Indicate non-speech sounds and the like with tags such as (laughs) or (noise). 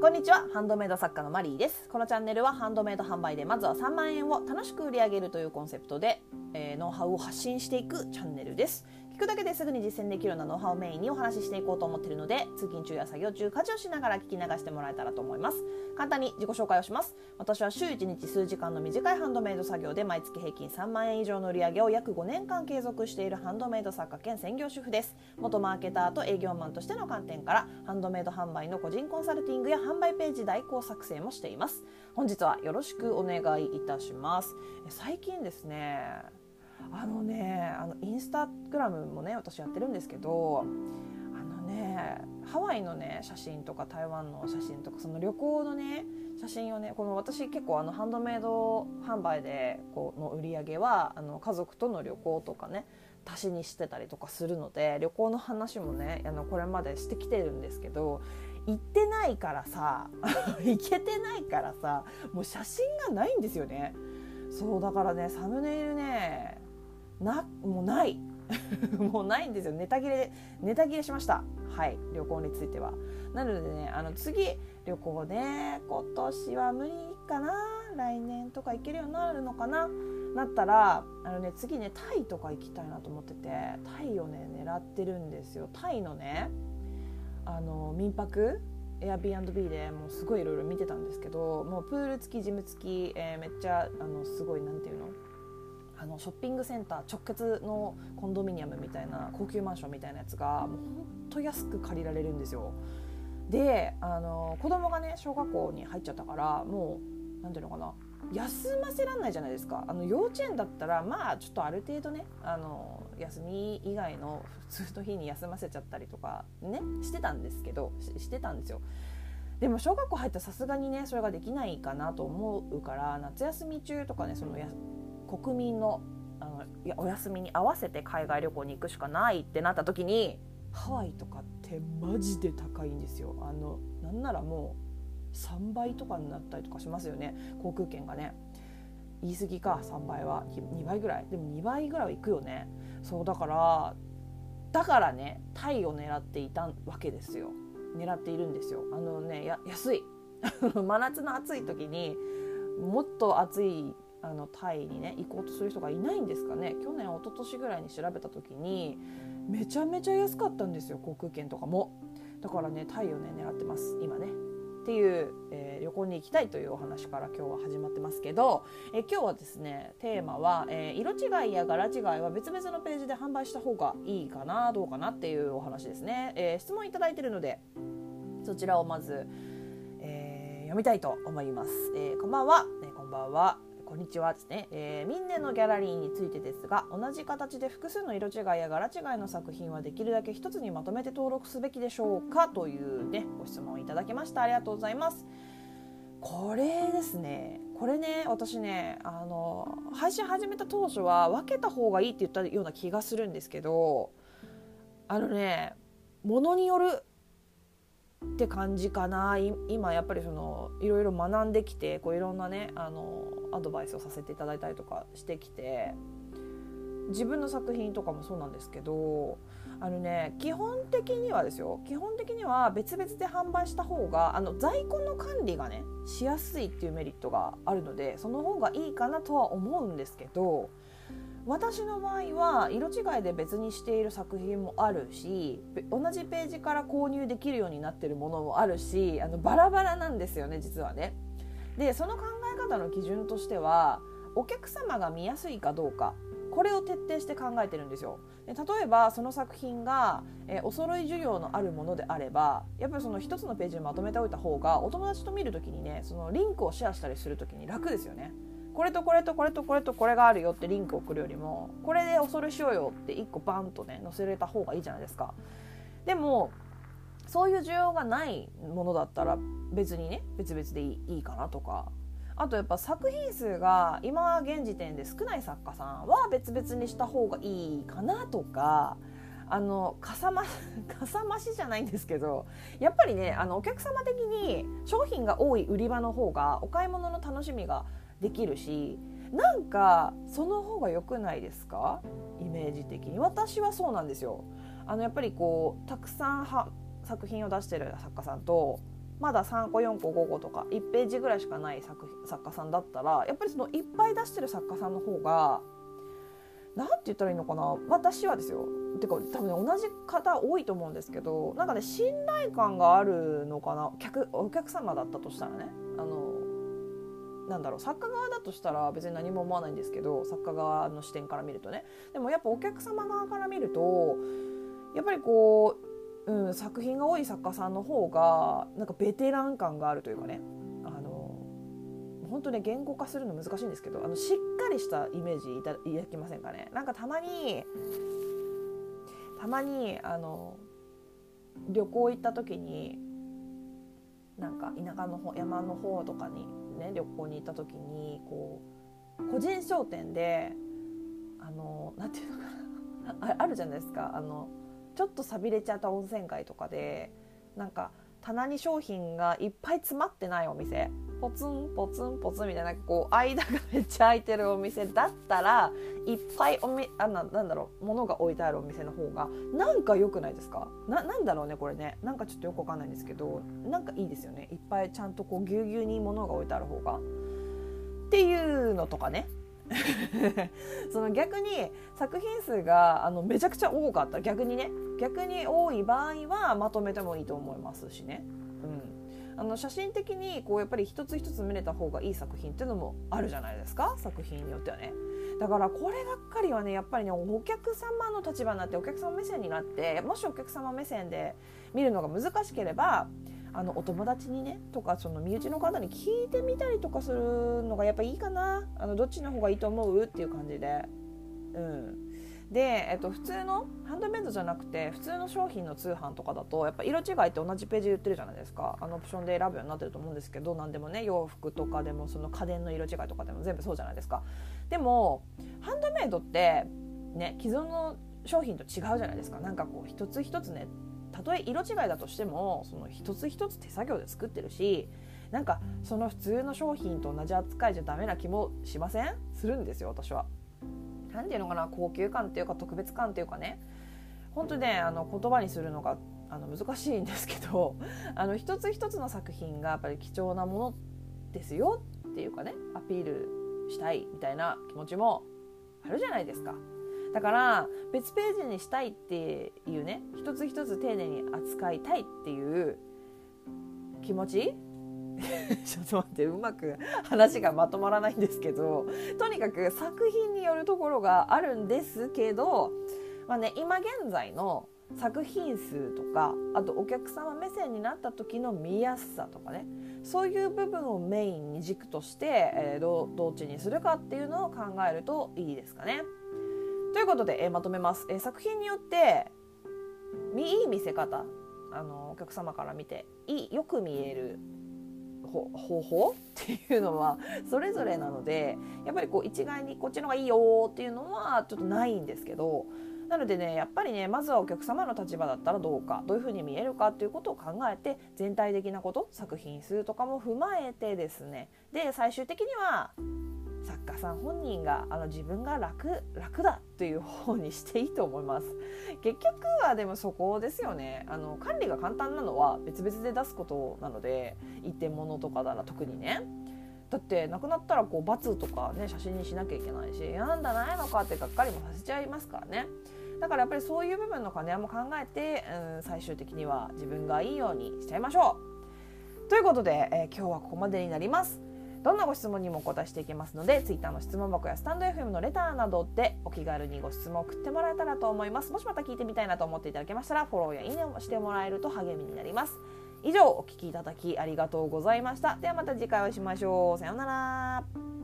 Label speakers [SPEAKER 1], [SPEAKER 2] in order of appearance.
[SPEAKER 1] こんにちは。ハンドメイド作家のマリーです。このチャンネルはハンドメイド販売でまずは3万円を楽しく売り上げるというコンセプトで、えー、ノウハウを発信していくチャンネルです。くだけですぐに実践できるようなノウハウをメインにお話ししていこうと思っているので通勤中や作業中家事をしながら聞き流してもらえたらと思います。簡単に自己紹介をします。私は週1日数時間の短いハンドメイド作業で毎月平均3万円以上の売り上げを約5年間継続しているハンドメイド作家兼専業主婦です。元マーケターと営業マンとしての観点からハンドメイド販売の個人コンサルティングや販売ページ代行作成もしています。本日はよろしくお願いいたします。最近ですねあのねあのインスタグラムもね私やってるんですけどあのねハワイのね写真とか台湾の写真とかその旅行のね写真をねこの私結構あのハンドメイド販売でこうの売り上げはあの家族との旅行とかね足しにしてたりとかするので旅行の話もねあのこれまでしてきてるんですけど行ってないからさ (laughs) 行けてないからさもう写真がないんですよね。そうだからねサムネイルねなもうない。(laughs) もうないんですよ。ネタ切れネタ切れしました。はい。旅行については。なのでねあの次旅行ね今年は無理かな。来年とか行けるようになるのかな。なったらあのね次ねタイとか行きたいなと思っててタイをね狙ってるんですよ。タイのねあの民泊 Airbnb でもうすごいいろいろ見てたんですけどもうプール付きジム付き、えー、めっちゃあのすごいなんていうの？あのショッピングセンター直結のコンドミニアムみたいな高級マンションみたいなやつがもうほんと安く借りられるんですよ。であの子供がね小学校に入っちゃったからもう何ていうのかな休ませらんないじゃないですかあの幼稚園だったらまあちょっとある程度ねあの休み以外の普通の日に休ませちゃったりとかねしてたんですけどしてたんですよ。でも小学校入ったらさすがにねそれができないかなと思うから夏休み中とかねそのや国民のあのいやお休みに合わせて海外旅行に行くしかないってなった時にハワイとかってマジで高いんですよ。あのなんならもう3倍とかになったりとかしますよね。航空券がね。言い過ぎか3倍は。2倍ぐらい。でも2倍ぐらいは行くよね。そうだからだからねタイを狙っていたわけですよ。狙っているんですよ。あのねや安い。(laughs) 真夏の暑い時にもっと暑いあのタイにね行こうとする人がいないんですかね。去年一昨年ぐらいに調べた時にめちゃめちゃ安かったんですよ航空券とかも。だからねタイをね狙ってます今ね。っていう、えー、旅行に行きたいというお話から今日は始まってますけど、えー、今日はですねテーマは、えー、色違いや柄違いは別々のページで販売した方がいいかなどうかなっていうお話ですね、え質問いただいてるのでそちらをまず、え読みたいと思います、えこんばんは、えこんばんは。こんにちはですね、えー、ミンネのギャラリーについてですが同じ形で複数の色違いや柄違いの作品はできるだけ一つにまとめて登録すべきでしょうかというねご質問をいただきました。ありがとうございます。これですね。これね私ねあの配信始めた当初は分けた方がいいって言ったような気がするんですけどあのねものによるって感じかな。今やっぱりそのいろいろ学んできてこういろんなねあのアドバイスをさせていただいたりとかしてきて自分の作品とかもそうなんですけどあのね基本的にはですよ基本的には別々で販売した方があの在庫の管理がねしやすいっていうメリットがあるのでその方がいいかなとは思うんですけど私の場合は色違いで別にしている作品もあるし同じページから購入できるようになってるものもあるしあのバラバラなんですよね実はね。でその考え方の基準としてはお客様が見やすいかどうかこれを徹底して考えてるんですよで例えばその作品が、えお揃い需要のあるものであればやっぱりその1つのページにまとめておいた方がお友達と見る時にねそのリンクをシェアしたりする時に楽ですよねこれとこれとこれとこれとこれがあるよってリンク送るよりもこれでお揃いしようよって1個バンとね載せれた方がいいじゃないですか。でもそういう需要がないものだったら別にね別々でいいかなとか。あとやっぱ作品数が今現時点で少ない作家さんは別々にした方がいいかなとか。あのかさまかさ増しじゃないんですけどやっぱりねあのお客様的に商品が多い売り場の方がお買い物の楽しみができるしなんかその方が良くないですか？イメージ的に。私はそうなんですよ。あのやっぱりこうたくさんは作品を出してる作家さんとまだ3個4個5個とか1ページぐらいしかない作作家さんだったらやっぱりそのいっぱい出してる作家さんの方が何て言ったらいいのかな？私はですよ。てか多分ね同じ方多いと思うんですけどなんかね信頼感があるのかな？客お客様だったとしたらね。あのなんだろう作家側だとしたら別に何も思わないんですけど作家側の視点から見るとね。でもやっぱお客様側から見るとやっぱりこう、うん、作品が多い作家さんの方がなんかベテラン感があるというかね。あの本当ね言語化するの難しいんですけどあのしっかりしたイメージいただきませんかね。なんかたまにたまにあの旅行行った時になんか田舎の方山の方とかにね旅行に行った時にこう個人商店であのなんていうのかな。あるじゃないですか。あのちょっとさびれちゃった温泉街とかでなんか棚に商品がいっぱい詰まってないお店。ポツンポツンポツンみたいなこう間がめっちゃ空いてるお店だったらいっぱいおみあななんだろう物が置いてあるお店の方がなんか良くないですか？ななんだろうねこれね。なんかちょっとよくわかんないんですけどなんかいいですよね。いっぱいちゃんとこうぎゅうぎゅうに物が置いてある方が。っていうのとかね。(laughs) その逆に作品数があのめちゃくちゃ多かった。逆にね。逆に多い場合はまとめてもいいと思いますしね。うん、あの写真的にこうやっぱり一つ一つ見れた方がいい作品っていうのもあるじゃないですか？作品によってはね。だからこればっかりはねやっぱりねお客様の立場になってお客様目線になってもしお客様目線で見るのが難しければあのお友達にねとかその身内の方に聞いてみたりとかするのがやっぱいいかなあのどっちの方がいいと思う？っていう感じで。うんで、えっと、普通のハンドメイドじゃなくて普通の商品の通販とかだとやっぱ色違いって同じページで売ってるじゃないですか。あのオプションで選ぶようになってると思うんですけど何でもね洋服とかでもその家電の色違いとかでも全部そうじゃないですか。でもハンドメイドってね既存の商品と違うじゃないですか。なんかこう一つ一つねたとえ色違いだとしてもその一つ一つ手作業で作ってるしなんかその普通の商品と同じ扱いじゃダメな気もしません？するんですよ私は。なんていうのかな高級感っていうか特別感っていうかね本当ねあの言葉にするのがあの難しいんですけど (laughs) あの一つ一つの作品がやっぱり貴重なものですよっていうかねアピールしたいみたいな気持ちもあるじゃないですか。だから別ページにしたいっていうね一つ一つ丁寧に扱いたいっていう気持ち (laughs) ちょっと待ってうまく話がまとまらないんですけどとにかく作品によるところがあるんですけど、まあね、今現在の作品数とかあとお客様目線になった時の見やすさとかねそういう部分をメインに軸として、えー、どどっちにするかっていうのを考えるといいですかね。ということで、えー、まとめます、えー、作品によっていい見せ方あのお客様から見ていいよく見える方法っていうのはそれぞれなのでやっぱりこう一概にこっちの方がいいよっていうのはちょっとないんですけどなのでねやっぱりねまずはお客様の立場だったらどうかどういうふうに見えるかっていうことを考えて全体的なこと作品数とかも踏まえてですね。で最終的にはさん本人があの自分が楽楽だという方にしていいと思います。結局はでもそこですよね。あの管理が簡単なのは別々で出すことなので一点物とかなら特にね。だってなくなったらこう罰とかね写真にしなきゃいけないしなんだないのかってがっかりもさせちゃいますからね。だからやっぱりそういう部分の兼ね合いも考えて、うん、最終的には自分がいいようにしちゃいましょう。ということで、えー、今日はここまでになります。どんなご質問にもお答えしていきますので Twitter の質問箱やスタンド FM のレターなどでお気軽にご質問を送ってもらえたらと思います。もしまた聞いてみたいなと思っていただけましたらフォローやいいねをしてもらえると励みになります。以上お聴きいただきありがとうございました。ではまた次回お会いしましょう。さようなら。